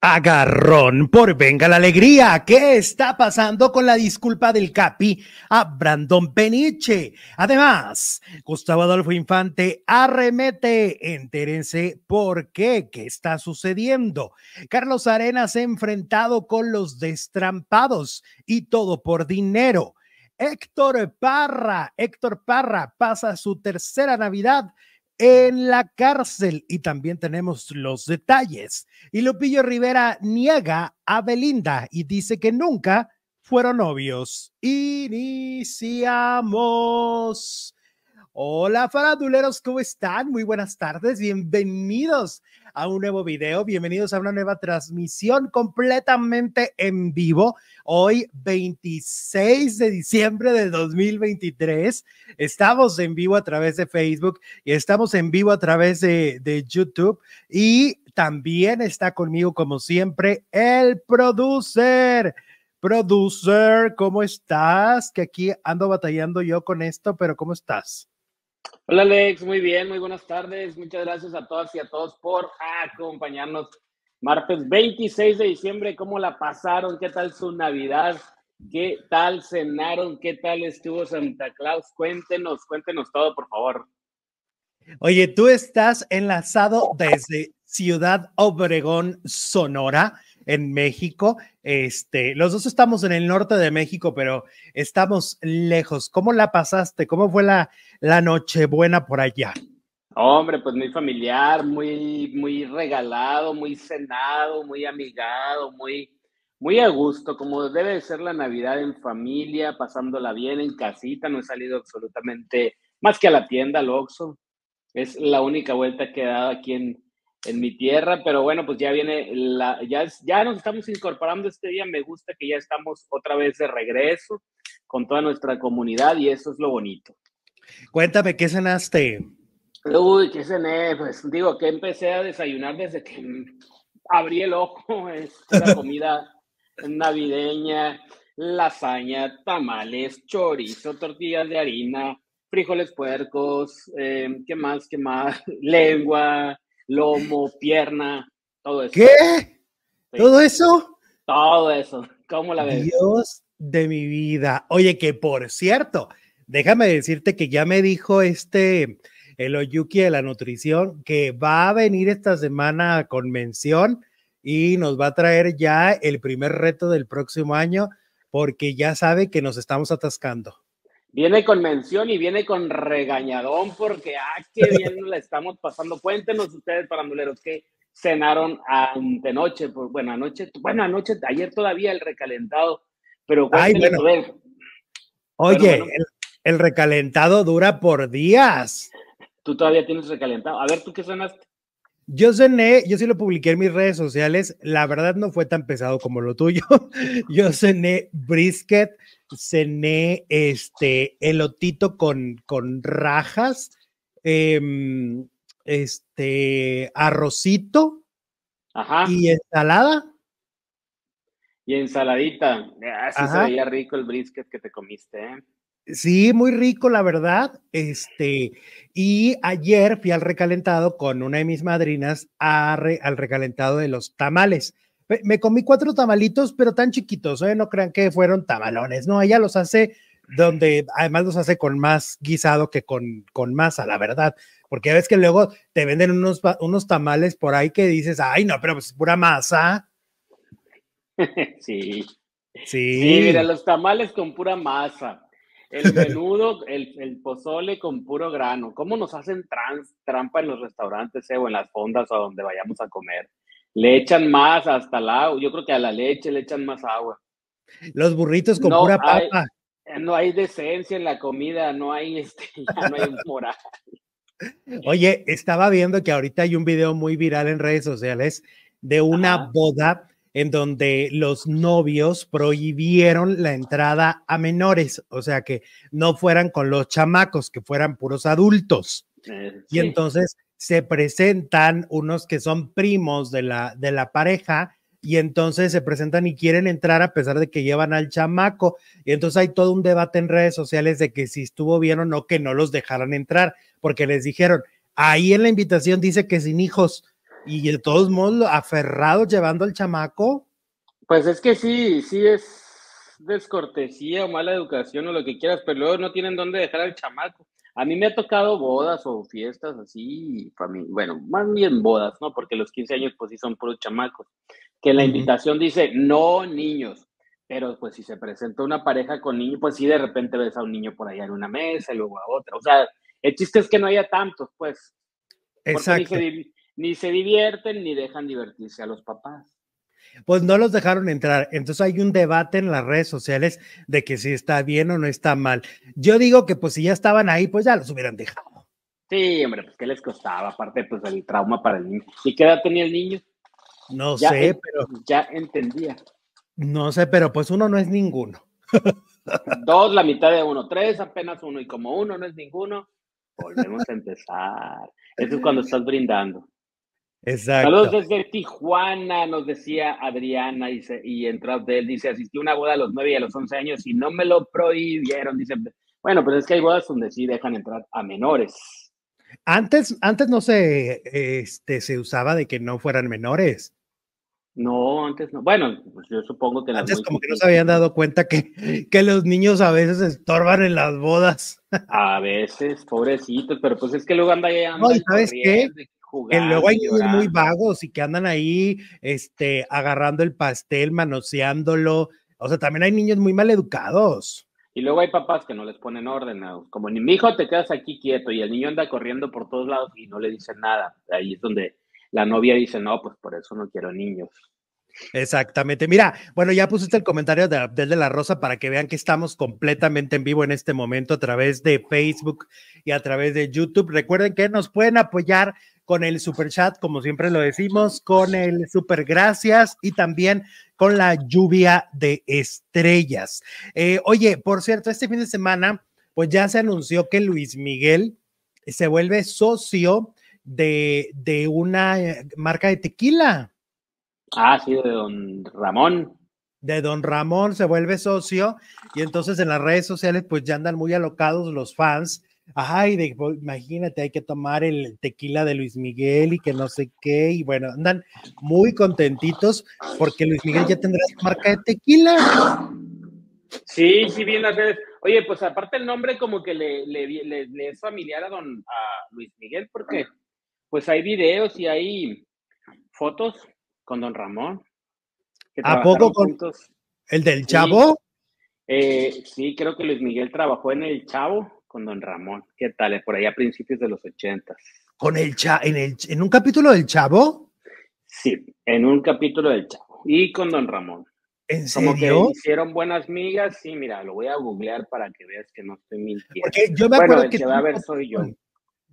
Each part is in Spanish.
Agarrón por Venga la Alegría. ¿Qué está pasando con la disculpa del Capi a Brandon Peniche? Además, Gustavo Adolfo Infante arremete. Entérense por qué, qué está sucediendo. Carlos Arenas enfrentado con los destrampados y todo por dinero. Héctor Parra, Héctor Parra pasa su tercera Navidad en la cárcel y también tenemos los detalles. Y Lupillo Rivera niega a Belinda y dice que nunca fueron novios. Iniciamos. Hola faraduleros, ¿cómo están? Muy buenas tardes, bienvenidos a un nuevo video, bienvenidos a una nueva transmisión completamente en vivo. Hoy, 26 de diciembre de 2023, estamos en vivo a través de Facebook y estamos en vivo a través de, de YouTube y también está conmigo, como siempre, el producer. Producer, ¿cómo estás? Que aquí ando batallando yo con esto, pero ¿cómo estás? Hola Alex, muy bien, muy buenas tardes. Muchas gracias a todas y a todos por acompañarnos. Martes 26 de diciembre, ¿cómo la pasaron? ¿Qué tal su Navidad? ¿Qué tal cenaron? ¿Qué tal estuvo Santa Claus? Cuéntenos, cuéntenos todo, por favor. Oye, tú estás enlazado desde Ciudad Obregón, Sonora en México. Este, los dos estamos en el norte de México, pero estamos lejos. ¿Cómo la pasaste? ¿Cómo fue la, la Nochebuena por allá? Hombre, pues muy familiar, muy, muy regalado, muy cenado, muy amigado, muy, muy a gusto, como debe de ser la Navidad en familia, pasándola bien en casita. No he salido absolutamente más que a la tienda, al Oxxo. Es la única vuelta que he dado aquí en, en mi tierra, pero bueno, pues ya viene la, ya, ya nos estamos incorporando este día, me gusta que ya estamos otra vez de regreso con toda nuestra comunidad y eso es lo bonito. Cuéntame, ¿qué cenaste? Uy, ¿qué cené? Pues digo que empecé a desayunar desde que abrí el ojo, es la comida navideña, lasaña, tamales, chorizo, tortillas de harina, frijoles puercos, eh, ¿qué más? ¿Qué más? Lengua, lomo, pierna, todo eso. ¿Qué? ¿Todo eso? Todo eso. ¿Cómo la ves? Dios de mi vida. Oye, que por cierto, déjame decirte que ya me dijo este, el Oyuki de la nutrición, que va a venir esta semana a convención y nos va a traer ya el primer reto del próximo año porque ya sabe que nos estamos atascando. Viene con mención y viene con regañadón porque, ah, qué bien la estamos pasando. Cuéntenos ustedes, paranduleros, que cenaron antenoche, pues, bueno, anoche, bueno, anoche, ayer todavía el recalentado, pero Ay, Oye, El, recalentado dura por días. Tú todavía tienes recalentado. A ver, ¿tú qué cenaste? Yo cené, yo sí lo publiqué en mis redes sociales, la verdad no fue tan pesado como lo tuyo. Yo cené brisket, cené este elotito con, con rajas, em, este arrocito y ensalada. Y ensaladita. Así se veía rico el brisket que te comiste, ¿eh? Sí, muy rico, la verdad. Este, y ayer fui al recalentado con una de mis madrinas al recalentado de los tamales. Me comí cuatro tamalitos, pero tan chiquitos, ¿eh? no crean que fueron tamalones, no, ella los hace donde además los hace con más guisado que con, con masa, la verdad, porque ves que luego te venden unos, unos tamales por ahí que dices, ay, no, pero pues pura masa. Sí. Sí. Sí, mira, los tamales con pura masa. El menudo, el, el, pozole con puro grano. ¿Cómo nos hacen trans, trampa en los restaurantes eh, o en las fondas o donde vayamos a comer? Le echan más hasta el agua. Yo creo que a la leche le echan más agua. Los burritos con pura papa. no hay decencia en la comida, no hay, este, ya no hay moral. Oye, estaba viendo que ahorita hay un video muy viral en redes sociales de una boda en donde los novios prohibieron la entrada a menores, o sea, que no fueran con los chamacos, que fueran puros adultos. Eh, y entonces se presentan unos que son primos de la, de la pareja y entonces se presentan y quieren entrar a pesar de que llevan al chamaco. Y entonces hay todo un debate en redes sociales de que si estuvo bien o no que no los dejaran entrar, porque les dijeron, ahí en la invitación dice que sin hijos, y de todos modos aferrados llevando al chamaco. Pues es que sí, sí es descortesía o mala educación o lo que quieras, pero luego no tienen dónde dejar al chamaco. A mí me ha tocado bodas o fiestas así, bueno, más bien bodas, ¿no? Porque los 15 años pues sí son puros chamacos. Que la invitación dice, no niños, pero pues si se presenta una pareja con niños, pues sí de repente ves a un niño por allá en una mesa y luego a otra. O sea, el chiste es que no haya tantos, pues. Exacto. ni se divierten ni dejan divertirse a los papás pues no los dejaron entrar. Entonces hay un debate en las redes sociales de que si está bien o no está mal. Yo digo que pues si ya estaban ahí, pues ya los hubieran dejado. Sí, hombre, pues qué les costaba, aparte pues el trauma para el niño. ¿Y qué edad tenía el niño? No sé, pero... Ya entendía. No sé, pero pues uno no es ninguno. Dos, la mitad de uno. Tres, apenas uno. Y como uno no es ninguno, volvemos a empezar. Eso es cuando estás brindando. Exacto. Saludos desde Tijuana, nos decía Adriana, y entró de él, dice, asistí a una boda a los 9 y a los 11 años y no me lo prohibieron, dice, bueno, pero es que hay bodas donde sí dejan entrar a menores. Antes, antes no se, este, se usaba de que no fueran menores. No, antes no. Bueno, pues yo supongo que antes como que no se habían dado cuenta que, que los niños a veces estorban en las bodas. A veces, pobrecitos, pero pues es que luego anda ya. No, ¿sabes qué? Que luego hay niños muy vagos y que andan ahí este, agarrando el pastel, manoseándolo. O sea, también hay niños muy mal educados. Y luego hay papás que no les ponen orden, como ni mi hijo te quedas aquí quieto y el niño anda corriendo por todos lados y no le dicen nada. Ahí es donde la novia dice, no, pues por eso no quiero niños. Exactamente. Mira, bueno, ya pusiste el comentario de Abdel de la Rosa para que vean que estamos completamente en vivo en este momento a través de Facebook y a través de YouTube. Recuerden que nos pueden apoyar con el super chat, como siempre lo decimos, con el super gracias y también con la lluvia de estrellas. Eh, oye, por cierto, este fin de semana, pues ya se anunció que Luis Miguel se vuelve socio de, de una eh, marca de tequila. Ah, sí, de don Ramón. De don Ramón se vuelve socio y entonces en las redes sociales pues ya andan muy alocados los fans ay, de, imagínate, hay que tomar el tequila de Luis Miguel y que no sé qué, y bueno, andan muy contentitos porque Luis Miguel ya tendrá su marca de tequila. Sí, sí, bien las redes. Oye, pues aparte el nombre como que le, le, es familiar a don a Luis Miguel porque pues hay videos y hay fotos con don Ramón. ¿A poco con el del Chavo? Eh, sí, creo que Luis Miguel trabajó en el Chavo con Don Ramón. ¿Qué tal? Por ahí a principios de los ochentas. ¿Con el cha en, el, en un capítulo del Chavo? Sí, en un capítulo del Chavo. Y con Don Ramón. ¿En serio? Como que hicieron buenas migas. Sí, mira, lo voy a googlear para que veas que no estoy mintiendo. Porque yo me acuerdo que, va a ver soy yo.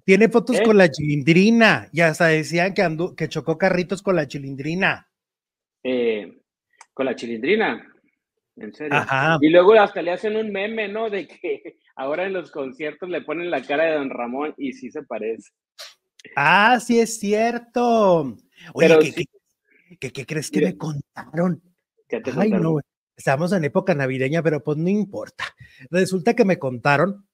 Tiene fotos ¿Eh? con la chilindrina y hasta decían que, andó, que chocó carritos con la chilindrina. Eh, con la chilindrina, en serio. Ajá. Y luego hasta le hacen un meme, ¿no? De que ahora en los conciertos le ponen la cara de Don Ramón y sí se parece. Ah, sí es cierto. Oye, ¿qué, qué, crees que me contaron? ¿Qué te Ay, no, estamos en época navideña, pero pues no importa. Resulta que me contaron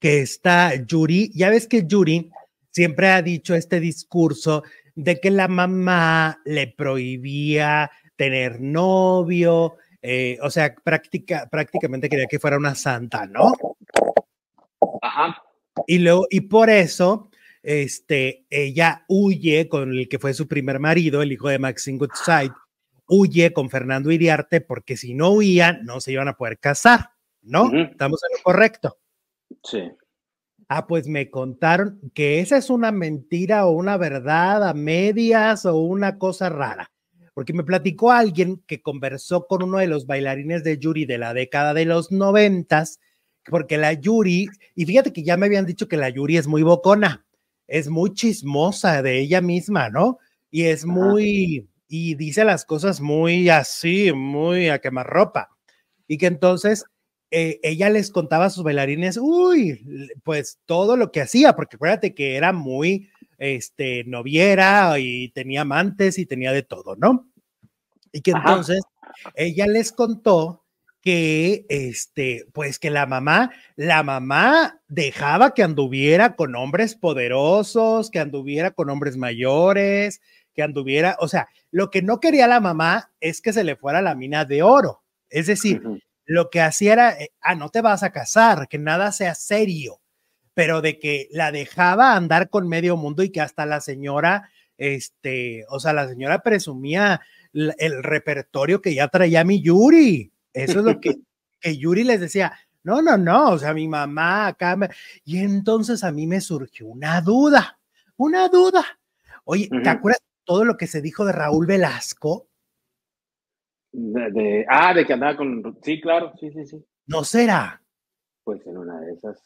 que está Yuri, ya ves que Yuri siempre ha dicho este discurso de que la mamá le prohibía tener novio, eh, o sea, práctica, prácticamente quería que fuera una santa, ¿no? Ajá. Y luego, y por eso, este, ella huye con el que fue su primer marido, el hijo de Maxine Goodside, huye con Fernando Iriarte, porque si no huían, no se iban a poder casar, ¿no? Estamos en lo correcto. Sí. Ah, pues me contaron que esa es una mentira o una verdad a medias o una cosa rara porque me platicó alguien que conversó con uno de los bailarines de Yuri de la década de los noventas, porque la Yuri, y fíjate que ya me habían dicho que la Yuri es muy bocona, es muy chismosa de ella misma, ¿no? Y es muy, y dice las cosas muy así, muy a quemarropa. Y que entonces eh, ella les contaba a sus bailarines, uy, pues todo lo que hacía, porque acuérdate que era muy, este, noviera y tenía amantes y tenía de todo, ¿no? Y que entonces ella les contó que este, pues que la mamá, la mamá dejaba que anduviera con hombres poderosos, que anduviera con hombres mayores, que anduviera, o sea, lo que no quería la mamá es que se le fuera la mina de oro. Es decir, lo que hacía era, eh, ah, no te vas a casar, que nada sea serio, pero de que la dejaba andar con medio mundo y que hasta la señora, este, o sea, la señora presumía el repertorio que ya traía mi Yuri. Eso es lo que, que Yuri les decía. No, no, no, o sea, mi mamá acá. Y entonces a mí me surgió una duda, una duda. Oye, ¿te acuerdas todo lo que se dijo de Raúl Velasco? De, ah, de que andaba con. Sí, claro, sí, sí, sí. ¿No será? Pues en una de esas.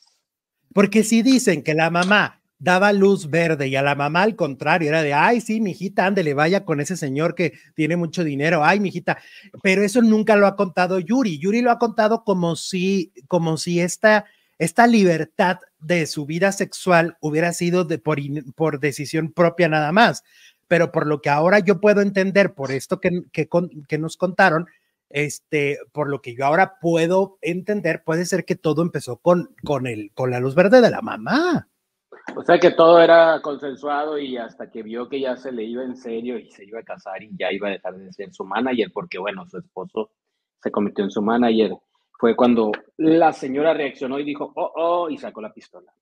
Porque si dicen que la mamá daba luz verde y a la mamá al contrario, era de, ay, sí, mijita, ándele, vaya con ese señor que tiene mucho dinero, ay, mijita, pero eso nunca lo ha contado Yuri, Yuri lo ha contado como si, como si esta, esta libertad de su vida sexual hubiera sido de, por, por decisión propia nada más, pero por lo que ahora yo puedo entender, por esto que, que, que nos contaron, este, por lo que yo ahora puedo entender, puede ser que todo empezó con, con, el, con la luz verde de la mamá. O sea que todo era consensuado y hasta que vio que ya se le iba en serio y se iba a casar y ya iba a dejar de ser su manager, porque bueno, su esposo se convirtió en su manager, fue cuando la señora reaccionó y dijo, oh, oh, y sacó la pistola.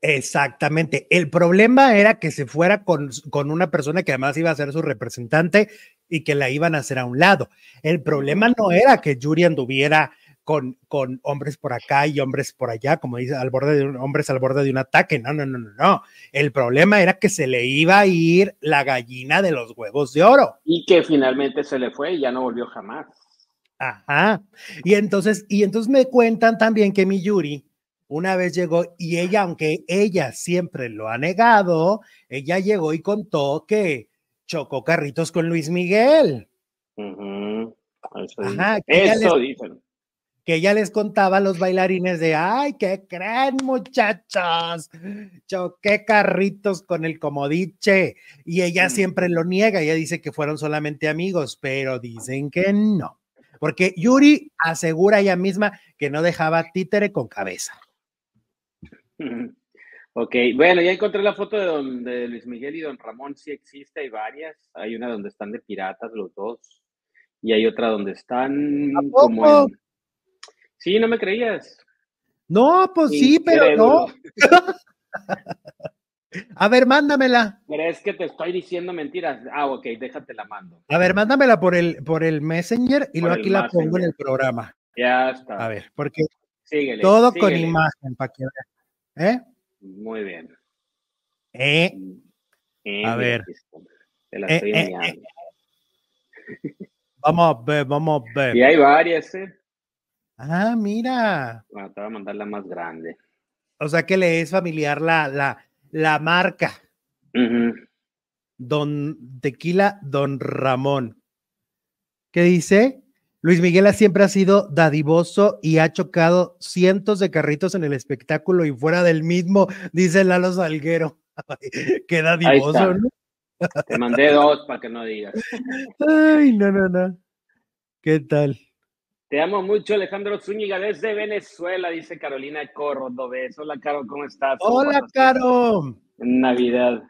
Exactamente. El problema era que se fuera con, con, una persona que además iba a ser su representante y que la iban a hacer a un lado. El problema no era que Yuri anduviera con, con hombres por acá y hombres por allá, como dice, al borde de un, hombres al borde de un ataque. No, no, no, no, no. El problema era que se le iba a ir la gallina de los huevos de oro. Y que finalmente se le fue y ya no volvió jamás. Ajá. Y entonces, y entonces me cuentan también que mi Yuri una vez llegó y ella, aunque ella siempre lo ha negado, ella llegó y contó que chocó carritos con Luis Miguel. Ajá, Eso dicen que ella les contaba a los bailarines de, ay, ¿qué creen muchachos? Choqué carritos con el comodiche. Y ella mm. siempre lo niega, ella dice que fueron solamente amigos, pero dicen que no. Porque Yuri asegura ella misma que no dejaba títere con cabeza. Ok, bueno, ya encontré la foto de, don, de Luis Miguel y don Ramón, sí existe, hay varias. Hay una donde están de piratas los dos y hay otra donde están como en, Sí, no me creías. No, pues sí, pero no. A ver, mándamela. ¿Crees que te estoy diciendo mentiras? Ah, ok, déjate la mando. A ver, mándamela por el, por el Messenger y luego aquí la pongo en el programa. Ya está. A ver, porque todo con imagen para que vean. ¿Eh? Muy bien. ¿Eh? eh a ver. Te la estoy eh, eh, vamos a ver, vamos a ver. Y hay varias, ¿eh? Ah, mira. Bueno, te voy a mandar la más grande. O sea que le es familiar la, la, la marca. Don Tequila, Don Ramón. ¿Qué dice? Luis Miguel siempre ha sido dadivoso y ha chocado cientos de carritos en el espectáculo y fuera del mismo, dice Lalo Salguero. Qué dadivoso, ¿no? Te mandé dos para que no digas. Ay, no, no, no. ¿Qué tal? Te amo mucho, Alejandro Zúñiga, desde Venezuela, dice Carolina Córdoba. Hola, Caro, ¿cómo estás? Hola, Caro. En Navidad.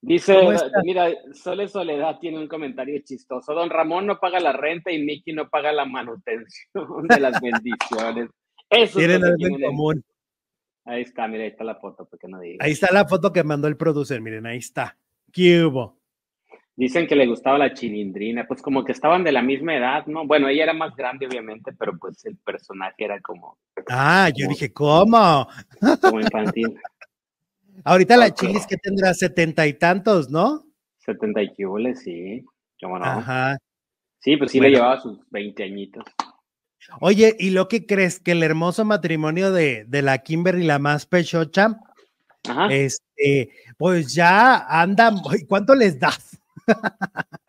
Dice, mira, Sole Soledad tiene un comentario chistoso. Don Ramón no paga la renta y Miki no paga la manutención de las bendiciones. Eso tienen algo en común. Ahí está, mira, ahí está la foto, porque no diga. Ahí está la foto que mandó el producer, miren, ahí está. ¿Qué hubo? Dicen que le gustaba la chilindrina, pues como que estaban de la misma edad, ¿no? Bueno, ella era más grande, obviamente, pero pues el personaje era como. Ah, yo dije, ¿cómo? Como infantil. Ahorita la chilis que tendrá setenta y tantos, ¿no? Setenta y qué sí. ¿Cómo no? Ajá. Sí, pues sí le llevaba sus veinte añitos. Oye, ¿y lo que crees que el hermoso matrimonio de, de la Kimber y la más pechocha? Ajá. Este, pues ya andan, ¿cuánto les das?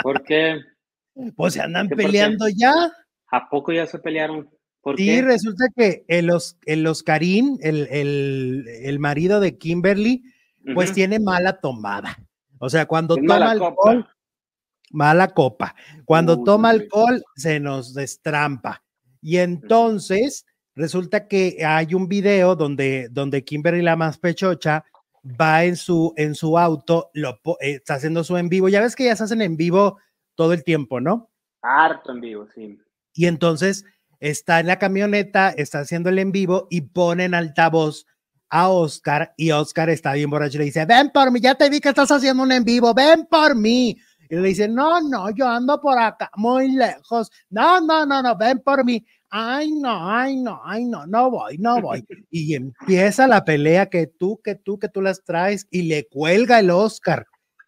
¿Por qué? Pues se andan peleando ya. ¿A poco ya se pelearon? ¿Por sí, resulta que el, el Oscarín, el, el, marido de Kimberly, pues tiene mala tomada. O sea, cuando toma alcohol, mala copa. Cuando toma alcohol, se nos destrampa. Y entonces resulta que hay un video donde, donde Kimberly la más pechocha va en su, en su auto, lo, eh, está haciendo su en vivo. Ya ves que ya se hacen en vivo todo el tiempo, ¿no? Harto en vivo, sí. Y entonces está en la camioneta, está haciendo el en vivo y pone en altavoz a Oscar y Oscar está bien borracho y le dice, ven por mí, ya te vi que estás haciendo un en vivo, ven por mí. Y le dice, no, no, yo ando por acá, muy lejos. No, no, no, no, ven por mí. Ay, no, ay, no, ay, no, no voy, no voy. Y empieza la pelea que tú, que tú, que tú las traes y le cuelga el Oscar.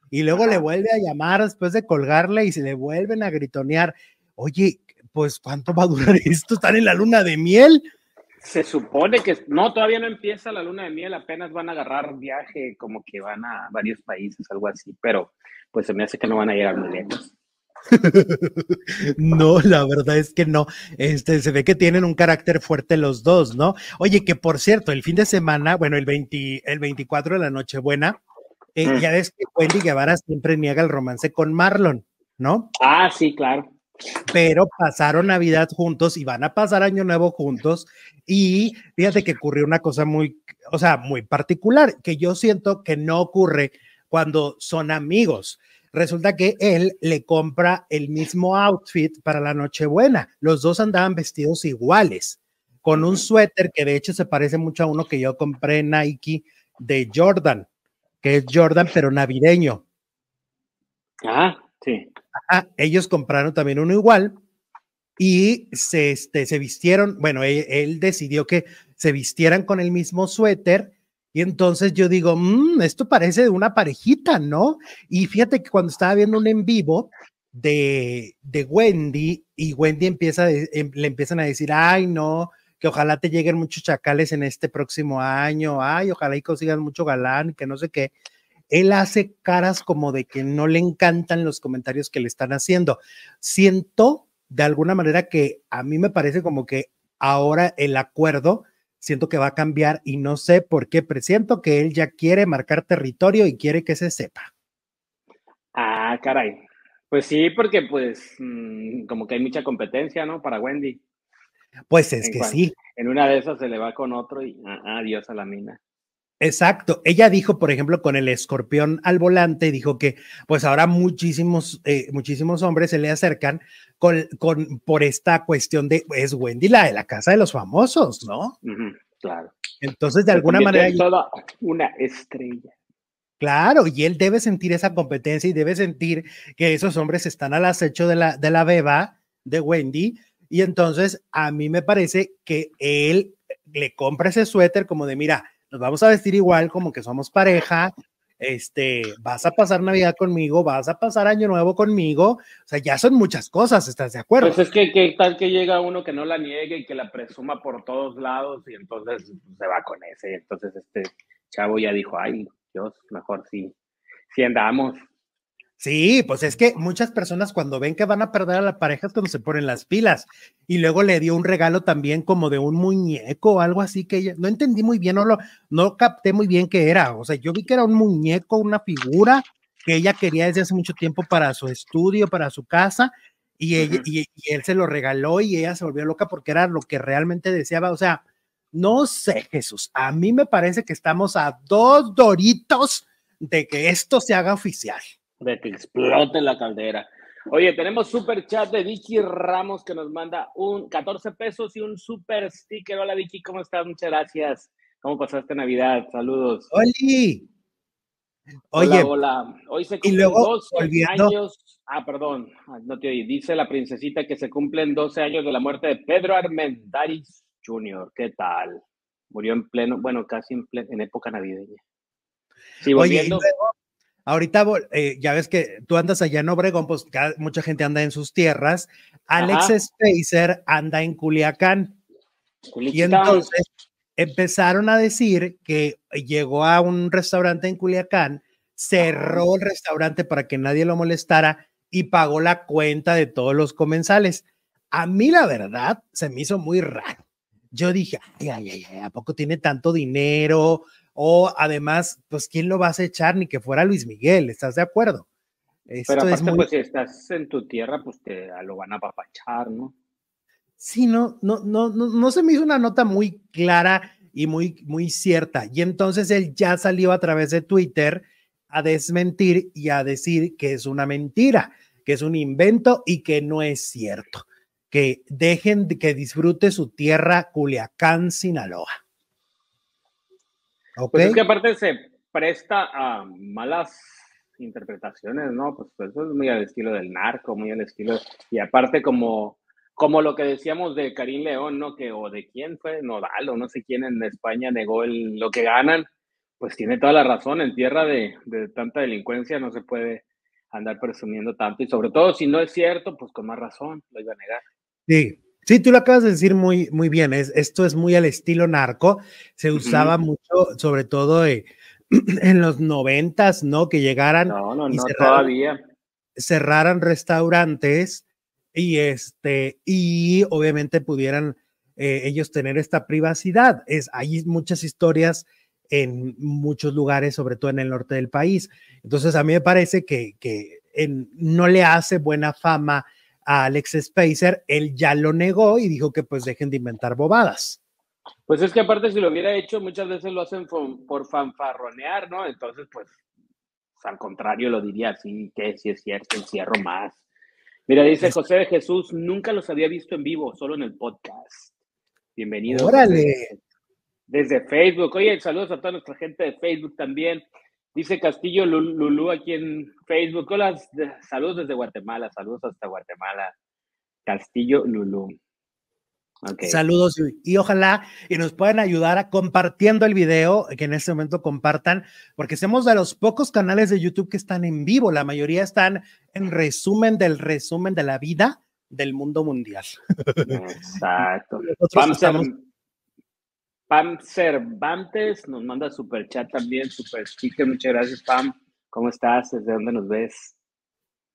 Y luego le vuelve a llamar después de colgarle y se le vuelven a gritonear. Oye, pues ¿cuánto va a durar esto? ¿Están en la luna de miel? Se supone que no, todavía no empieza la luna de miel, apenas van a agarrar viaje, como que van a varios países, algo así, pero pues se me hace que no van a llegar muy lejos. no, la verdad es que no. Este, se ve que tienen un carácter fuerte los dos, ¿no? Oye, que por cierto, el fin de semana, bueno, el, 20, el 24 de la Nochebuena, eh, mm. ya ves que Wendy Guevara siempre niega el romance con Marlon, ¿no? Ah, sí, claro. Pero pasaron Navidad juntos y van a pasar Año Nuevo juntos. Y fíjate que ocurrió una cosa muy, o sea, muy particular, que yo siento que no ocurre cuando son amigos resulta que él le compra el mismo outfit para la Nochebuena. Los dos andaban vestidos iguales, con un suéter que de hecho se parece mucho a uno que yo compré en Nike de Jordan, que es Jordan pero navideño. Ah, sí. ellos compraron también uno igual y se, este, se vistieron, bueno, él, él decidió que se vistieran con el mismo suéter y entonces yo digo, mmm, esto parece de una parejita, ¿no? Y fíjate que cuando estaba viendo un en vivo de, de Wendy y Wendy empieza, em, le empiezan a decir, ay, no, que ojalá te lleguen muchos chacales en este próximo año, ay, ojalá y consigan mucho galán, que no sé qué. Él hace caras como de que no le encantan los comentarios que le están haciendo. Siento de alguna manera que a mí me parece como que ahora el acuerdo siento que va a cambiar y no sé por qué, presiento que él ya quiere marcar territorio y quiere que se sepa. Ah, caray. Pues sí, porque pues mm, como que hay mucha competencia, ¿no? Para Wendy. Pues es que sí. En una de esas se le va con otro y ah, adiós a la mina. Exacto. Ella dijo, por ejemplo, con el escorpión al volante, dijo que pues ahora muchísimos, eh, muchísimos hombres se le acercan con, con, por esta cuestión de, es Wendy la de la casa de los famosos, ¿no? claro. Entonces, de alguna manera... Toda una estrella. Claro, y él debe sentir esa competencia y debe sentir que esos hombres están al acecho de la, de la beba de Wendy. Y entonces a mí me parece que él le compra ese suéter como de, mira, nos vamos a vestir igual como que somos pareja, este, vas a pasar Navidad conmigo, vas a pasar Año Nuevo conmigo, o sea, ya son muchas cosas, ¿estás de acuerdo? Pues es que qué tal que llega uno que no la niegue y que la presuma por todos lados y entonces se va con ese, entonces este chavo ya dijo, ay, Dios, mejor sí, sí andamos. Sí, pues es que muchas personas cuando ven que van a perder a la pareja es cuando se ponen las pilas. Y luego le dio un regalo también como de un muñeco o algo así que ella, no entendí muy bien, no lo, no capté muy bien qué era. O sea, yo vi que era un muñeco, una figura que ella quería desde hace mucho tiempo para su estudio, para su casa, y, y, él se lo regaló y ella se volvió loca porque era lo que realmente deseaba. O sea, no sé, Jesús, a mí me parece que estamos a dos doritos de que esto se haga oficial de que explote la caldera. Oye, tenemos super chat de Vicky Ramos que nos manda un 14 pesos y un super sticker. Hola Vicky, ¿cómo estás? Muchas gracias. ¿Cómo pasaste Navidad? Saludos. Oli. Oye, hola, Hoy se cumplen 12 años. Ah, perdón, no te oí. Dice la princesita que se cumplen 12 años de la muerte de Pedro Armendáriz Jr. ¿Qué tal? Murió en pleno, bueno, casi en, en época navideña. Sí, volviendo. Oye, Ahorita eh, ya ves que tú andas allá en Obregón, pues mucha gente anda en sus tierras. Alex Spacer anda en Culiacán. Y entonces empezaron a decir que llegó a un restaurante en Culiacán, cerró el restaurante para que nadie lo molestara y pagó la cuenta de todos los comensales. A mí la verdad se me hizo muy raro. Yo dije, ay, ay, ay, ¿a poco tiene tanto dinero? O además, pues, ¿quién lo vas a echar? Ni que fuera Luis Miguel, ¿estás de acuerdo? Esto Pero aparte, es muy... pues, si estás en tu tierra, pues te lo van a papachar, ¿no? Sí, no, no, no, no, no se me hizo una nota muy clara y muy, muy cierta. Y entonces él ya salió a través de Twitter a desmentir y a decir que es una mentira, que es un invento y que no es cierto. Que dejen de que disfrute su tierra Culiacán, Sinaloa. Pues es que aparte se presta a malas interpretaciones, ¿no? Pues, pues, eso es muy al estilo del narco, muy al estilo, y aparte como, como lo que decíamos de Karim León, ¿no? Que, o de quién fue, Nodal, o no sé quién en España negó el, lo que ganan, pues tiene toda la razón, en tierra de, de tanta delincuencia no se puede andar presumiendo tanto, y sobre todo si no es cierto, pues con más razón lo iba a negar. Sí, Sí, tú lo acabas de decir muy, muy bien. Es, esto es muy al estilo narco. Se usaba mucho, sobre todo eh, en los noventas, ¿no? Que llegaran no, no, y cerraran, todavía. cerraran restaurantes y este y obviamente pudieran eh, ellos tener esta privacidad. Es hay muchas historias en muchos lugares, sobre todo en el norte del país. Entonces a mí me parece que, que en, no le hace buena fama a Alex Spacer, él ya lo negó y dijo que pues dejen de inventar bobadas. Pues es que aparte si lo hubiera hecho, muchas veces lo hacen por, fanfarronear, ¿no? Entonces, pues, al contrario lo diría así, que si es cierto, encierro más. Mira, dice José de Jesús, nunca los había visto en vivo, solo en el podcast. Bienvenido. Órale. Desde, Facebook. Oye, saludos a toda nuestra gente de Facebook también. Dice Castillo Lulú aquí en Facebook. Hola, saludos desde Guatemala, saludos hasta Guatemala. Castillo Lulú. Saludos y, ojalá y nos puedan ayudar a compartiendo el video, que en este momento compartan, porque somos de los pocos canales de YouTube que están en vivo. La mayoría están en resumen del resumen de la vida del mundo mundial. Exacto. Nosotros Pam Cervantes nos manda super chat también, super sticker. Muchas gracias, Pam. ¿Cómo estás? ¿Desde dónde nos ves?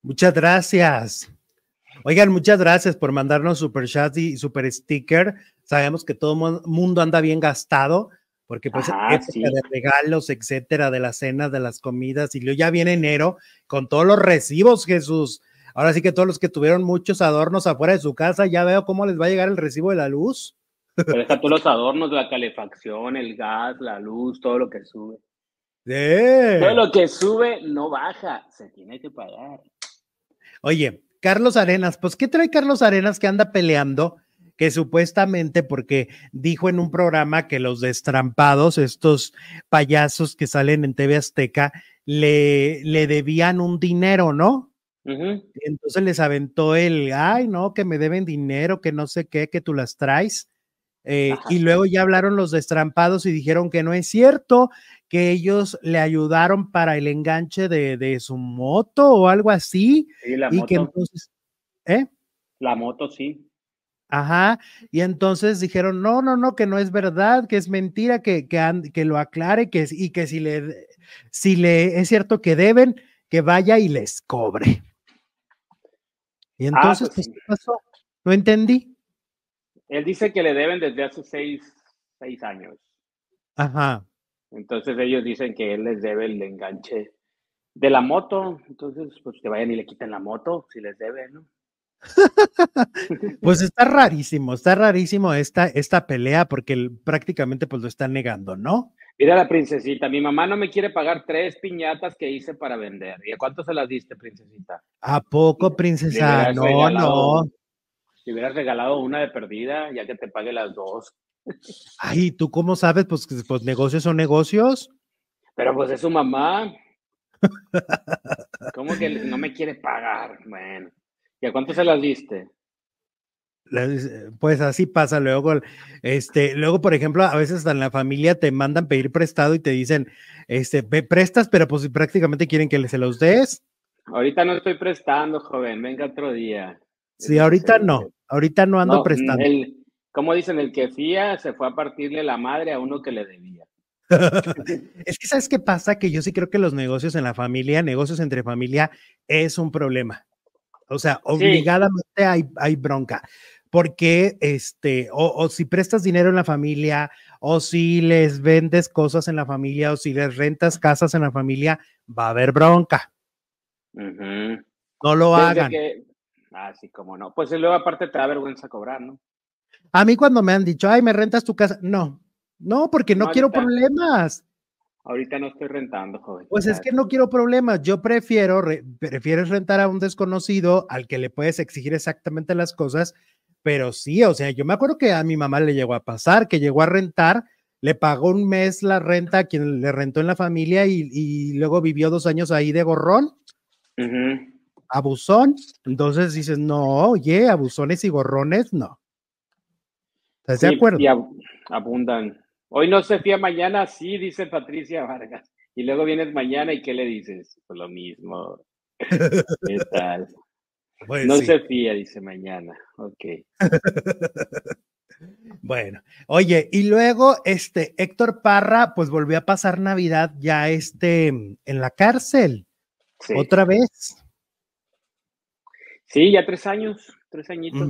Muchas gracias. Oigan, muchas gracias por mandarnos super chat y super sticker. Sabemos que todo mundo anda bien gastado, porque pues época de regalos, etcétera, de las cenas, de las comidas, y luego ya viene enero con todos los recibos, Jesús. Ahora sí que todos los que tuvieron muchos adornos afuera de su casa, ya veo cómo les va a llegar el recibo de la luz. Pero deja todos los adornos, la calefacción, el gas, la luz, todo lo que sube. Todo lo que sube no baja, se tiene que pagar. Oye, Carlos Arenas, pues ¿qué trae Carlos Arenas que anda peleando? Que supuestamente, porque dijo en un programa que los destrampados, estos payasos que salen en TV Azteca, le, le debían un dinero, ¿no? Entonces les aventó el, ay, no, que me deben dinero, que no sé qué, que tú las traes. Eh, y luego ya hablaron los destrampados y dijeron que no es cierto, que ellos le ayudaron para el enganche de, su moto o algo así. Sí, la y moto. que entonces, ¿eh? La moto, sí. Ajá, y entonces dijeron, no, no, no, que no es verdad, que es mentira, que, que, que lo aclare, que, y que si le, si le es cierto que deben, que vaya y les cobre. Y ah, entonces, pues ¿qué pasó? No entendí. Él dice que le deben desde hace seis, años. Ajá. Entonces ellos dicen que él les debe el enganche de la moto. Entonces, pues que vayan y le quiten la moto si les debe, ¿no? pues está rarísimo, está rarísimo esta, esta pelea porque prácticamente pues lo están negando, ¿no? Mira la princesita, mi mamá no me quiere pagar tres piñatas que hice para vender. ¿Y a cuánto se las diste, princesita? ¿A poco, princesa? No, no. Si hubieras regalado una de perdida, ya que te pague las dos. Ay, ¿tú cómo sabes? Pues, pues negocios son negocios. Pero pues es su mamá. ¿Cómo que no me quiere pagar? Bueno. ¿Y a cuánto se las diste? Pues así pasa luego, este, luego por ejemplo, a veces en la familia te mandan pedir prestado y te dicen, este, prestas, pero pues prácticamente quieren que se los des. Ahorita no estoy prestando, joven, venga otro día. Sí, ahorita no, ahorita no ando prestando. El, como dicen, el que fía se fue a partirle la madre a uno que le debía. es que, ¿sabes qué pasa? Que yo sí creo que los negocios en la familia, negocios entre familia, es un problema. O sea, obligadamente hay, hay bronca. Porque, este, o, si prestas dinero en la familia, o si les vendes cosas en la familia, o si les rentas casas en la familia, va a haber bronca. No lo hagan. Ah, sí, como no. Pues luego aparte te da vergüenza cobrar, ¿no? A mí cuando me han dicho, ay, me rentas tu casa, no, no, porque no, quiero problemas. Ahorita no estoy rentando, joven. Pues es que no quiero problemas. Yo prefiero, prefieres rentar a un desconocido al que le puedes exigir exactamente las cosas, pero sí, o sea, yo me acuerdo que a mi mamá le llegó a pasar, que llegó a rentar, le pagó un mes la renta a quien le rentó en la familia y, luego vivió dos años ahí de gorrón. Abusón. Entonces dices, no, oye, abusones y gorrones, no. ¿Estás de acuerdo? Y abundan. Hoy no se fía, mañana sí, dice Patricia Vargas. Y luego vienes mañana y ¿qué le dices? Pues lo mismo. ¿Qué tal? Pues no se fía, dice mañana. Ok. bueno, oye, y luego este Héctor Parra, pues volvió a pasar Navidad ya este en la cárcel. Otra vez. Sí, ya tres años, tres añitos.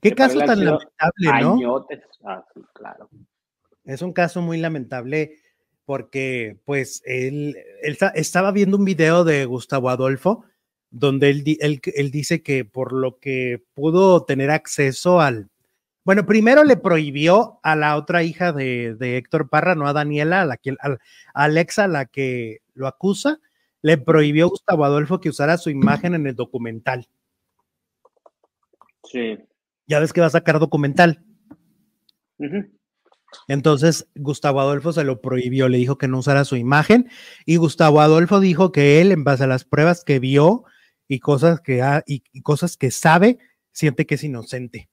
Qué caso tan lamentable, ¿no? Ah, claro. Es un caso muy lamentable porque, pues, él, estaba viendo un video de Gustavo Adolfo donde él, él, dice que por lo que pudo tener acceso al... Bueno, primero le prohibió a la otra hija de, Héctor Parra, no a Daniela, a, la que, a Alexa, la que lo acusa, le prohibió a Gustavo Adolfo que usara su imagen en el documental. Sí. Ya ves que va a sacar documental. Entonces Gustavo Adolfo se lo prohibió, le dijo que no usara su imagen y Gustavo Adolfo dijo que él, en base a las pruebas que vio y cosas que, ha, y, cosas que sabe, siente que es inocente.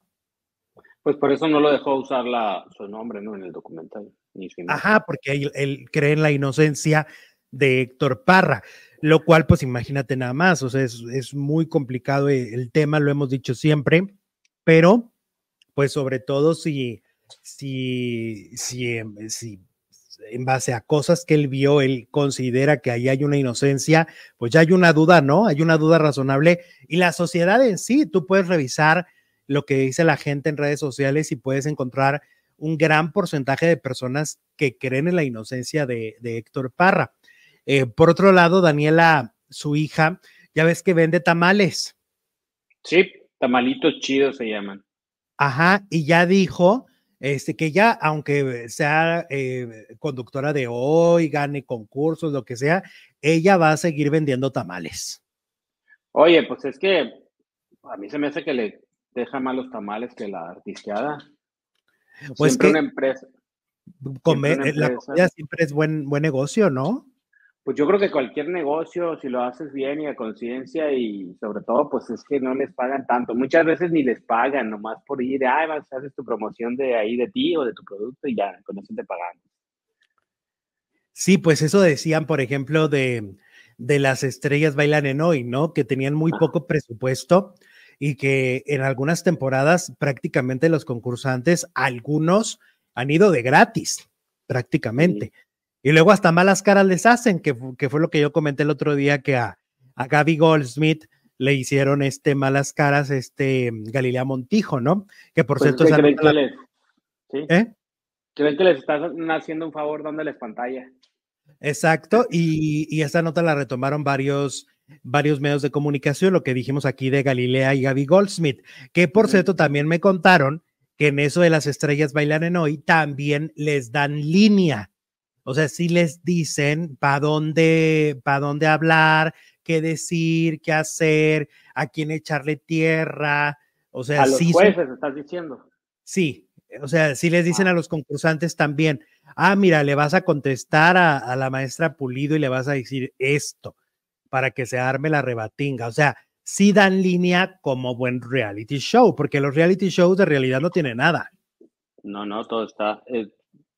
Pues por eso no lo dejó usar la, su nombre ¿no? en el documental. Ajá, porque él, cree en la inocencia de Héctor Parra, lo cual pues imagínate nada más, o sea, es, es muy complicado el tema, lo hemos dicho siempre, pero pues sobre todo si si, si, em, si en base a cosas que él vio, él considera que ahí hay una inocencia, pues ya hay una duda, ¿no? Hay una duda razonable. Y la sociedad en sí, tú puedes revisar lo que dice la gente en redes sociales y puedes encontrar un gran porcentaje de personas que creen en la inocencia de, Héctor Parra. Eh, por otro lado, Daniela, su hija, ya ves que vende tamales. Sí, tamalitos chidos se llaman. Ajá, y ya dijo este, que ya, aunque sea eh, conductora de hoy, gane concursos, lo que sea, ella va a seguir vendiendo tamales. Oye, pues es que a mí se me hace que le deja más los tamales que la artisteada. Pues siempre una empresa. Comer, eh, La comida siempre es buen, buen negocio, ¿no? Pues yo creo que cualquier negocio, si lo haces bien y a conciencia y sobre todo, pues es que no les pagan tanto. Muchas veces ni les pagan, nomás por ir, ay, vas, hacer tu promoción de ahí de ti o de tu producto y ya, con eso te pagan. Sí, pues eso decían, por ejemplo, de, de las estrellas bailan en hoy, ¿no? Que tenían muy poco presupuesto y que en algunas temporadas prácticamente los concursantes, algunos han ido de gratis, prácticamente. Y luego hasta malas caras les hacen, que, que fue lo que yo comenté el otro día, que a, a Gaby Goldsmith le hicieron este malas caras, este Galilea Montijo, ¿no? Que por pues cierto... ¿creen, que les, ¿Eh? ¿Creen que les están haciendo un favor dándoles pantalla? Exacto, y, y, esta nota la retomaron varios, varios medios de comunicación, lo que dijimos aquí de Galilea y Gaby Goldsmith, que por cierto también me contaron que en eso de las estrellas bailan en hoy también les dan línea o sea, sí les dicen para dónde, para dónde hablar, qué decir, qué hacer, a quién echarle tierra. O sea, a los jueces, estás diciendo. Sí, o sea, sí les dicen ah. a los concursantes también, ah, mira, le vas a contestar a, la maestra Pulido y le vas a decir esto para que se arme la rebatinga. O sea, sí dan línea como buen reality show, porque los reality shows de realidad no tienen nada. No, no, todo está, eh,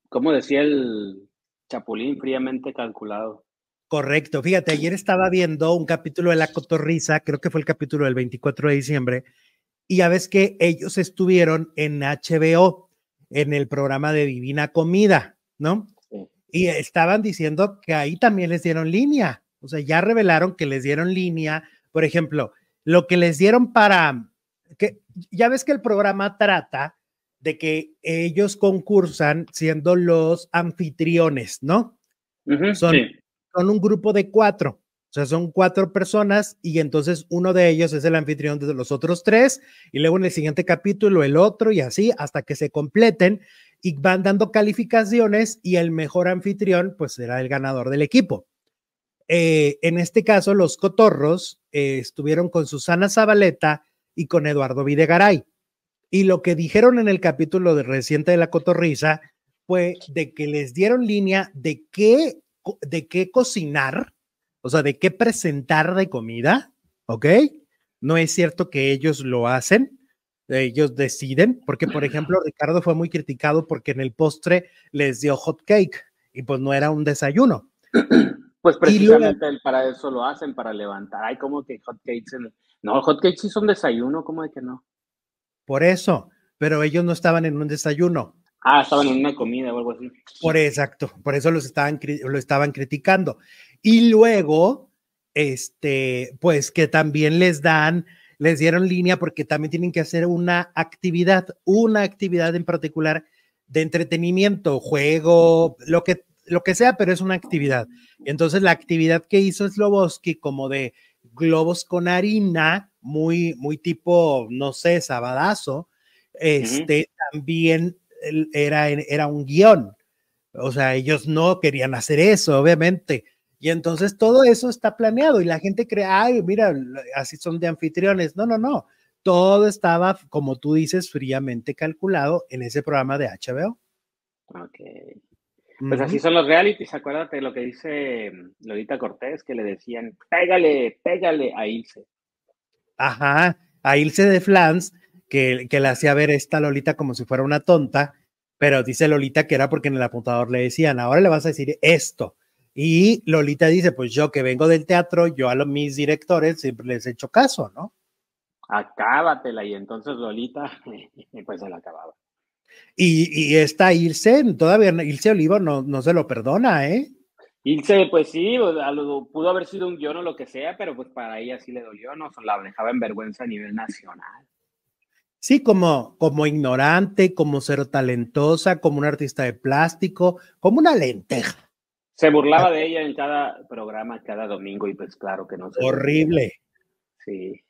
como decía el Chapulín fríamente calculado. Correcto. Fíjate, ayer estaba viendo un capítulo de La Cotorrisa, creo que fue el capítulo del 24 de diciembre, y ya ves que ellos estuvieron en HBO, en el programa de Divina Comida, ¿no? Y estaban diciendo que ahí también les dieron línea. O sea, ya revelaron que les dieron línea. Por ejemplo, lo que les dieron para, que ya ves que el programa trata de que ellos concursan siendo los anfitriones, ¿no? son, son un grupo de cuatro. O sea, son cuatro personas y entonces uno de ellos es el anfitrión de los otros tres y luego en el siguiente capítulo el otro y así hasta que se completen y van dando calificaciones y el mejor anfitrión pues será el ganador del equipo. Eh, en este caso, los cotorros eh, estuvieron con Susana Zabaleta y con Eduardo Videgaray. Y lo que dijeron en el capítulo de reciente de la cotorriza fue de que les dieron línea de qué, de qué cocinar, o sea, de qué presentar de comida, ¿ok? No es cierto que ellos lo hacen, ellos deciden, porque por ejemplo Ricardo fue muy criticado porque en el postre les dio hot cake y pues no era un desayuno. Pues precisamente para eso lo hacen, para levantar. Hay como que hot cakes en... No, hot cakes sí son desayuno, ¿cómo de que no? Por eso, pero ellos no estaban en un desayuno. Ah, estaban en una comida o algo así. Por exacto, por eso los estaban, lo estaban criticando. Y luego, este, pues que también les dan les dieron línea porque también tienen que hacer una actividad, una actividad en particular de entretenimiento, juego, lo que, lo que sea, pero es una actividad. Entonces la actividad que hizo Sloboski como de globos con harina, muy, muy tipo, no sé, sabadazo, este, también era, era un guion. O sea, ellos no querían hacer eso, obviamente. Y entonces todo eso está planeado y la gente cree, ay, mira, así son de anfitriones. No, no, no. Todo estaba, como tú dices, fríamente calculado en ese programa de HBO. Ok. Pues así son los realities. Acuérdate de lo que dice mm, Lolita Cortés, que le decían, pégale, pégale a Ilse. Ajá, a Ilse de Flans, que, que le hacía ver esta Lolita como si fuera una tonta, pero dice Lolita que era porque en el apuntador le decían, ahora le vas a decir esto. Y Lolita dice, pues yo que vengo del teatro, yo a los, mis directores siempre les he hecho caso, ¿no? Acábatela. Y entonces Lolita, pues se la acababa. Y, y esta Ilse, todavía Ilse Olivo no, no se lo perdona, ¿eh? Ilse, pues sí, pudo haber sido un guion o lo que sea, pero pues para ella sí le dolió, ¿no? La dejaba en vergüenza a nivel nacional. Sí, como, como ignorante, como ser talentosa, como un artista de plástico, como una lenteja. Se burlaba de ella en cada programa, cada domingo, y pues claro que no. Horrible. Sí.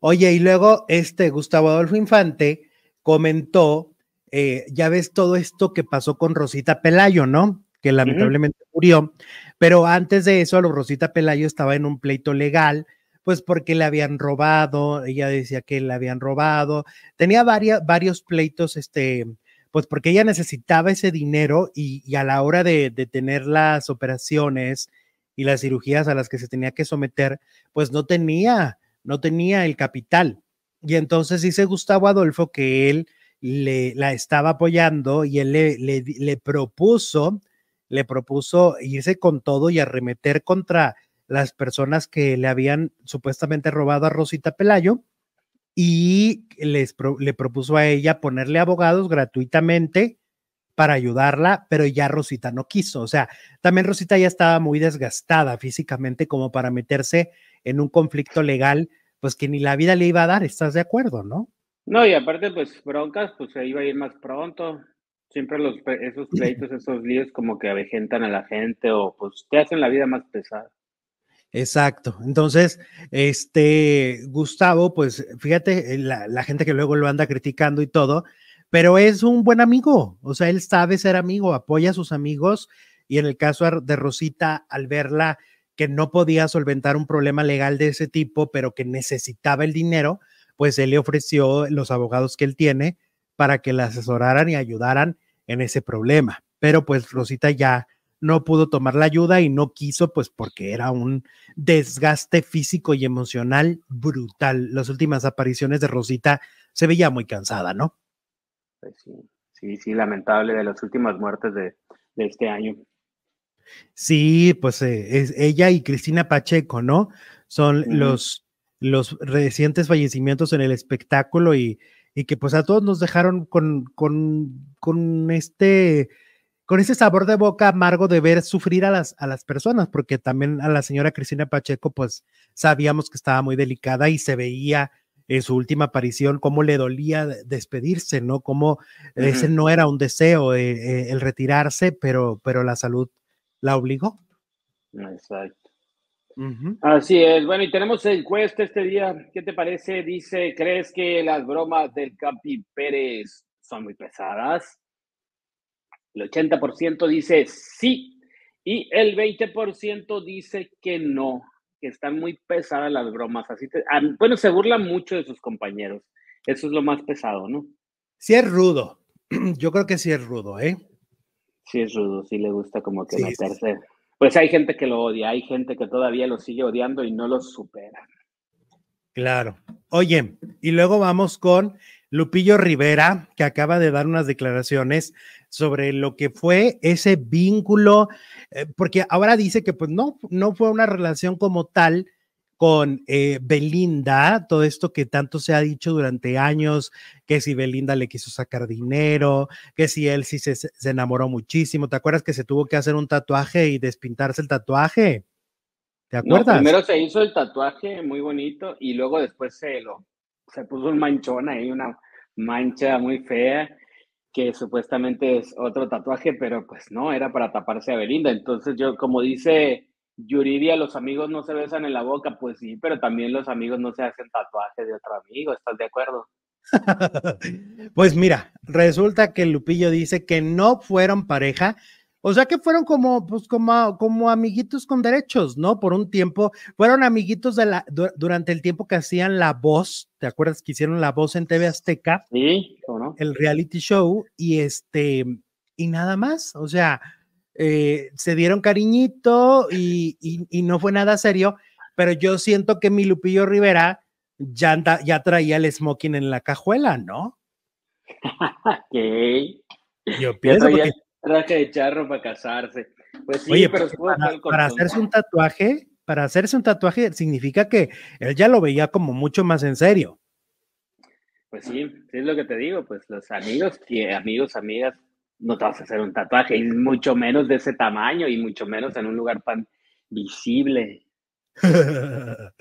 Oye, y luego este Gustavo Adolfo Infante comentó, eh, ya ves todo esto que pasó con Rosita Pelayo, ¿no? Que lamentablemente murió, pero antes de eso, Rosita Pelayo estaba en un pleito legal, pues porque le habían robado, ella decía que le habían robado, tenía varias, varios pleitos, este, pues porque ella necesitaba ese dinero y, a la hora de, tener las operaciones y las cirugías a las que se tenía que someter, pues no tenía, no tenía el capital. Y entonces dice Gustavo Adolfo que él le, la estaba apoyando y él le, le, propuso, le propuso irse con todo y arremeter contra las personas que le habían supuestamente robado a Rosita Pelayo y les le propuso a ella ponerle abogados gratuitamente para ayudarla, pero ya Rosita no quiso. O sea, también Rosita ya estaba muy desgastada físicamente como para meterse en un conflicto legal, pues que ni la vida le iba a dar, ¿estás de acuerdo, no? No, y aparte, pues broncas, pues se iba a ir más pronto. Siempre los, esos pleitos, esos líos como que avejentan a la gente o pues te hacen la vida más pesada. Exacto. Entonces, este Gustavo, pues fíjate, eh, la, gente que luego lo anda criticando y todo, pero es un buen amigo, o sea, él sabe ser amigo, apoya a sus amigos y en el caso de Rosita, al verla que no podía solventar un problema legal de ese tipo, pero que necesitaba el dinero, pues él le ofreció los abogados que él tiene para que la asesoraran y ayudaran en ese problema. Pero pues Rosita ya no pudo tomar la ayuda y no quiso, pues porque era un desgaste físico y emocional brutal. Las últimas apariciones de Rosita se veía muy cansada, ¿no? Pues sí, sí, sí, lamentable de las últimas muertes de, este año. Sí, pues eh, es ella y Cristina Pacheco, ¿no? Son los, los recientes fallecimientos en el espectáculo y, y, que pues a todos nos dejaron con, con, con este con ese sabor de boca amargo de ver sufrir a las, a las personas, porque también a la señora Cristina Pacheco, pues sabíamos que estaba muy delicada y se veía en su última aparición cómo le dolía despedirse, ¿no? Como ese no era un deseo eh, eh, el retirarse, pero, pero la salud la obligó. Exacto. Así es. Bueno, y tenemos encuesta este día. ¿Qué te parece? Dice, ¿crees que las bromas del Capi Pérez son muy pesadas? El 80% dice sí y el 20% dice que no, que están muy pesadas las bromas. Así ah, bueno, se burlan mucho de sus compañeros. Eso es lo más pesado, ¿no? Sí es rudo. Yo creo que sí es rudo, ¿eh? Sí es rudo, sí le gusta como que meterse. Pues hay gente que lo odia, hay gente que todavía lo sigue odiando y no lo supera. Claro. Oye, y luego vamos con Lupillo Rivera, que acaba de dar unas declaraciones sobre lo que fue ese vínculo, eh, porque ahora dice que pues no, no fue una relación como tal con eh, Belinda, todo esto que tanto se ha dicho durante años, que si Belinda le quiso sacar dinero, que si él sí se, se enamoró muchísimo, ¿te acuerdas que se tuvo que hacer un tatuaje y despintarse el tatuaje? ¿Te acuerdas? primero se hizo el tatuaje muy bonito y luego después se lo se puso un manchón ahí, una mancha muy fea, que supuestamente es otro tatuaje, pero pues no, era para taparse a Belinda. Entonces yo, como dice Yuridia, los amigos no se besan en la boca, pues sí, pero también los amigos no se hacen tatuaje de otro amigo, ¿estás de acuerdo? pues mira, resulta que Lupillo dice que no fueron pareja, o sea que fueron como, pues como, como amiguitos con derechos, ¿no? Por un tiempo, fueron amiguitos de la, durante el tiempo que hacían La Voz, ¿te acuerdas que hicieron La Voz en TV Azteca? Sí, ¿cómo no? El reality show, y este, y nada más, o sea, eh, se dieron cariñito y, y, no fue nada serio, pero yo siento que mi Lupillo Rivera ya, ya traía el smoking en la cajuela, ¿no? ¿Qué? Yo pienso que Traje de charro para casarse. Pues sí, Oye, pero para, hacerse un tatuaje, para hacerse un tatuaje significa que él ya lo veía como mucho más en serio. Pues sí, sí es lo que te digo, pues los amigos, amigos, amigas, no te vas a hacer un tatuaje, y mucho menos de ese tamaño y mucho menos en un lugar tan visible.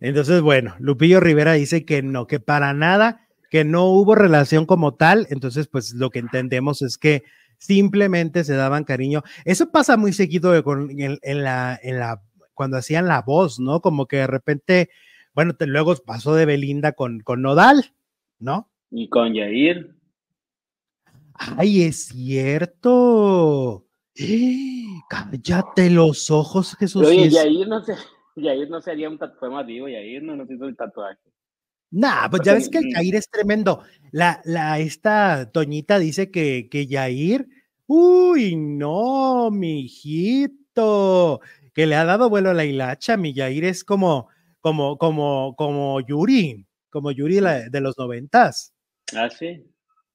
Entonces, bueno, Lupillo Rivera dice que no, que para nada, que no hubo relación como tal. Entonces, pues lo que entendemos es que simplemente se daban cariño. Eso pasa muy seguido en, la, en la, cuando hacían la voz, ¿no? Como que de repente, bueno, luego pasó de Belinda con, con Nodal, ¿no? Y con Yair. Ay, es cierto. Cállate los ojos, Jesús. Oye, Yair no se, Yair no sería un tatuaje más vivo, Yair no nos hizo el tatuaje. Nah, pues ya ves que el Yair es tremendo. La, la, esta Toñita dice que, que Yair, uy, no, mi hijito, que le ha dado vuelo a la hilacha. Mi Yair es como, como, como, como Yuri, como Yuri de los noventas. Ah, sí.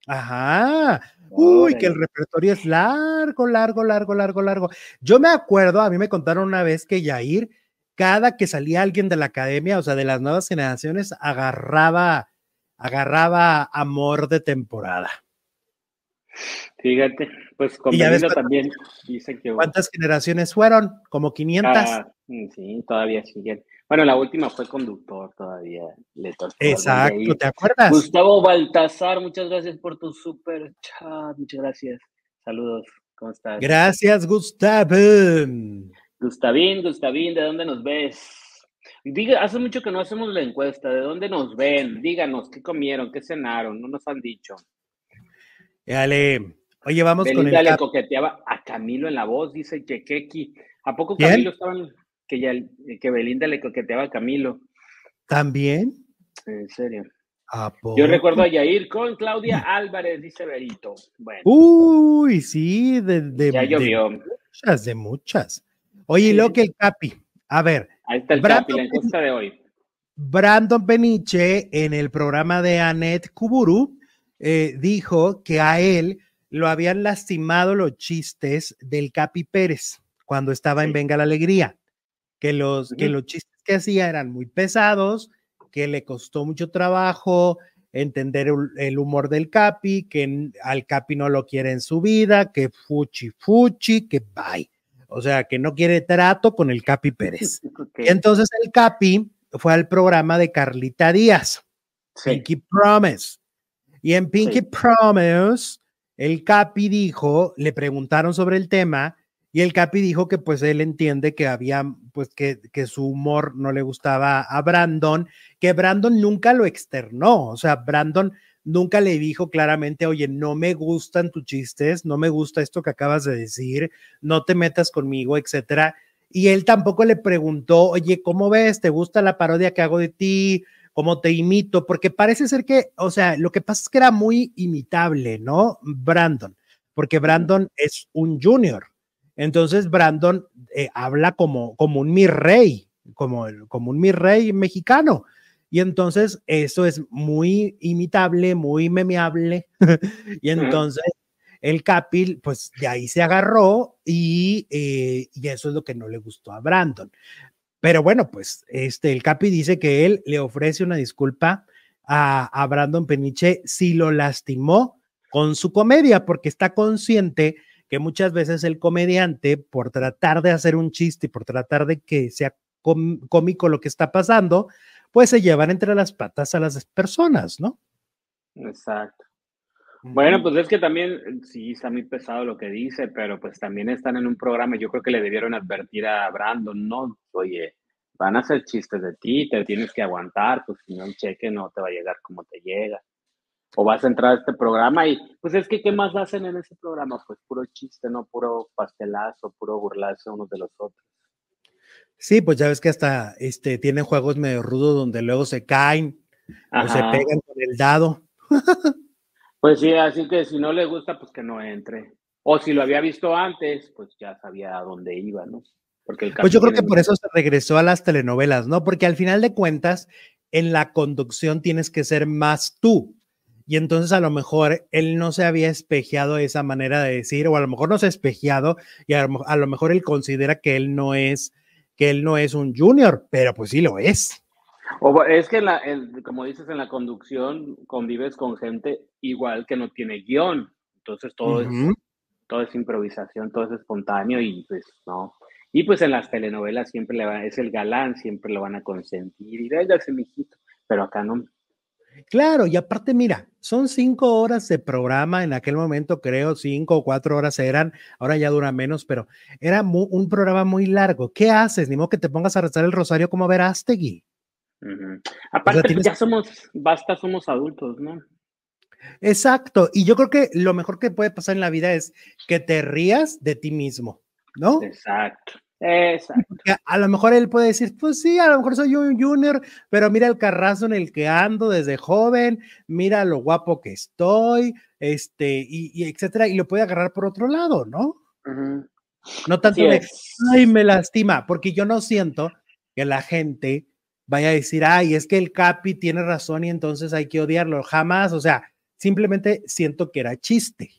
Ajá. Uy, que el repertorio es largo, largo, largo, largo, largo. Yo me acuerdo, a mí me contaron una vez que Yair cada que salía alguien de la academia, o sea, de las nuevas generaciones, agarraba, agarraba amor de temporada. Fíjate, pues con también dice que... ¿Cuántas generaciones fueron? ¿Como 500? Ah, mm, sí, todavía siguen. Bueno, la última fue conductor todavía. Le Exacto, ¿te acuerdas? Gustavo Baltasar, muchas gracias por tu super chat, muchas gracias. Saludos, ¿cómo estás? Gracias, Gustavo. Gustavín, Gustavín, ¿de dónde nos ves? Diga, hace mucho que no hacemos la encuesta, ¿de dónde nos ven? Díganos, ¿qué comieron? ¿Qué cenaron? No nos han dicho. Dale. Oye, vamos con el... le coqueteaba a Camilo en la voz, dice que Keki. ¿A poco Camilo estaba que, ya, que Belinda le coqueteaba a Camilo? ¿También? En serio. Yo recuerdo a Yair con Claudia Álvarez, dice Berito. Bueno. Uy, sí, de, de, ya llovió. de muchas, de muchas. Oye, lo que el Capi. A ver. Ahí está el Capi, la encuesta de hoy. Brandon Peniche, en el programa de Annette Kuburu, eh, dijo que a él lo habían lastimado los chistes del Capi Pérez cuando estaba en Venga la Alegría, que los, que los chistes que hacía eran muy pesados, que le costó mucho trabajo entender el humor del Capi, que al Capi no lo quiere en su vida, que fuchi fuchi, que bye. O sea, que no quiere trato con el Capi Pérez. entonces el Capi fue al programa de Carlita Díaz, Pinky Promise. Y en Pinky Promise, el Capi dijo, le preguntaron sobre el tema Y el Capi dijo que pues él entiende que había, pues que, que su humor no le gustaba a Brandon, que Brandon nunca lo externó, o sea, Brandon nunca le dijo claramente, oye, no me gustan tus chistes, no me gusta esto que acabas de decir, no te metas conmigo, etcétera. Y él tampoco le preguntó, oye, ¿cómo ves? ¿Te gusta la parodia que hago de ti? ¿Cómo te imito? Porque parece ser que, o sea, lo que pasa es que era muy imitable, ¿no? Brandon, porque Brandon es un junior. Entonces Brandon eh, habla como, como un mi rey, como, como un mi rey mexicano. Y entonces eso es muy imitable, muy memeable. y entonces el Capi, pues de ahí se agarró y, eh, y, eso es lo que no le gustó a Brandon. Pero bueno, pues este, el Capi dice que él le ofrece una disculpa a, a Brandon Peniche si lo lastimó con su comedia, porque está consciente que muchas veces el comediante, por tratar de hacer un chiste y por tratar de que sea cómico lo que está pasando, pues se llevan entre las patas a las personas, ¿no? Exacto. Bueno, pues es que también eh, sí está muy pesado lo que dice, pero pues también están en un programa. Yo creo que le debieron advertir a Brandon, no, oye, van a hacer chistes de ti, te tienes que aguantar, pues si no el cheque no te va a llegar como te llega. O vas a entrar a este programa y pues es que ¿qué más hacen en ese programa? Pues puro chiste, no puro pastelazo, puro burlarse unos de los otros. Sí, pues ya ves que hasta este, tienen juegos medio rudos donde luego se caen o se pegan con el dado. pues sí, así que si no le gusta, pues que no entre. O si lo había visto antes, pues ya sabía a dónde iba, ¿no? Porque el pues yo creo que por eso se regresó a las telenovelas, ¿no? Porque al final de cuentas, en la conducción tienes que ser más tú. Y entonces a lo mejor él no se había espejeado esa manera de decir, o a lo mejor no se ha espejeado, y a lo mejor él considera que él no es que él no es un junior, pero pues sí lo es. O es que, la, como dices, en la conducción convives con gente igual que no tiene guion. Entonces todo, es, todo es improvisación, todo es espontáneo y pues no. Y pues en las telenovelas siempre le va, es el galán, siempre lo van a consentir y ese mijito, pero acá no. Claro, y aparte, mira, son cinco horas de programa, en aquel momento creo cinco o cuatro horas eran, ahora ya dura menos, pero era un programa muy largo. ¿Qué haces? Ni modo que te pongas a rezar el rosario como Verástegui. Aparte, ya somos, basta, somos adultos, ¿no? Exacto, y yo creo que lo mejor que puede pasar en la vida es que te rías de ti mismo, ¿no? Exacto. Exacto. A lo mejor él puede decir, pues sí, a lo mejor soy un junior, pero mira el carrazo en el que ando desde joven, mira lo guapo que estoy, este, y, etcétera, y lo puede agarrar por otro lado, ¿no? No tanto de, ay, me lastima, porque yo no siento que la gente vaya a decir, ay, es que el Capi tiene razón y entonces hay que odiarlo. Jamás, o sea, simplemente siento que era chiste.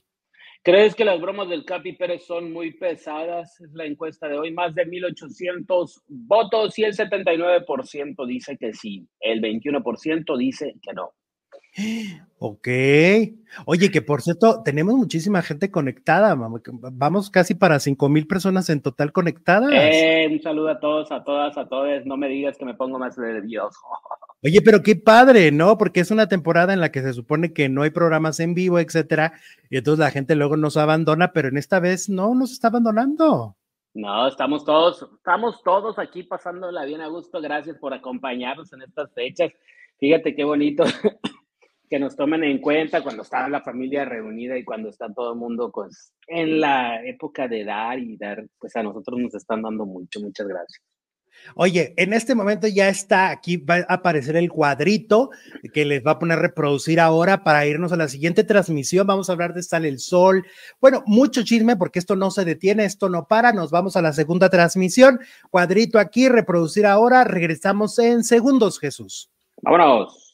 ¿Crees que las bromas del Capi Pérez son muy pesadas? Es la encuesta de hoy, más de 1.800 votos y el 79% dice que sí, el 21% dice que no. Ok. Oye, que por cierto, tenemos muchísima gente conectada. Vamos casi para 5 mil personas en total conectadas. Eh, un saludo a todos, a todas, a todos. No me digas que me pongo más nervioso. Oye, pero qué padre, ¿no? Porque es una temporada en la que se supone que no hay programas en vivo, etcétera, y entonces la gente luego nos abandona, pero en esta vez no nos está abandonando. No, estamos todos, estamos todos aquí pasándola bien a gusto. Gracias por acompañarnos en estas fechas. Fíjate qué bonito que nos tomen en cuenta cuando está la familia reunida y cuando está todo el mundo pues en la época de dar y dar, pues a nosotros nos están dando mucho. Muchas gracias. Oye, en este momento ya está aquí, va a aparecer el cuadrito que les va a poner reproducir ahora para irnos a la siguiente transmisión. Vamos a hablar de Sale el Sol. Bueno, mucho chisme porque esto no se detiene, esto no para. Nos vamos a la segunda transmisión. Cuadrito aquí, reproducir ahora. Regresamos en segundos, Jesús. Vámonos.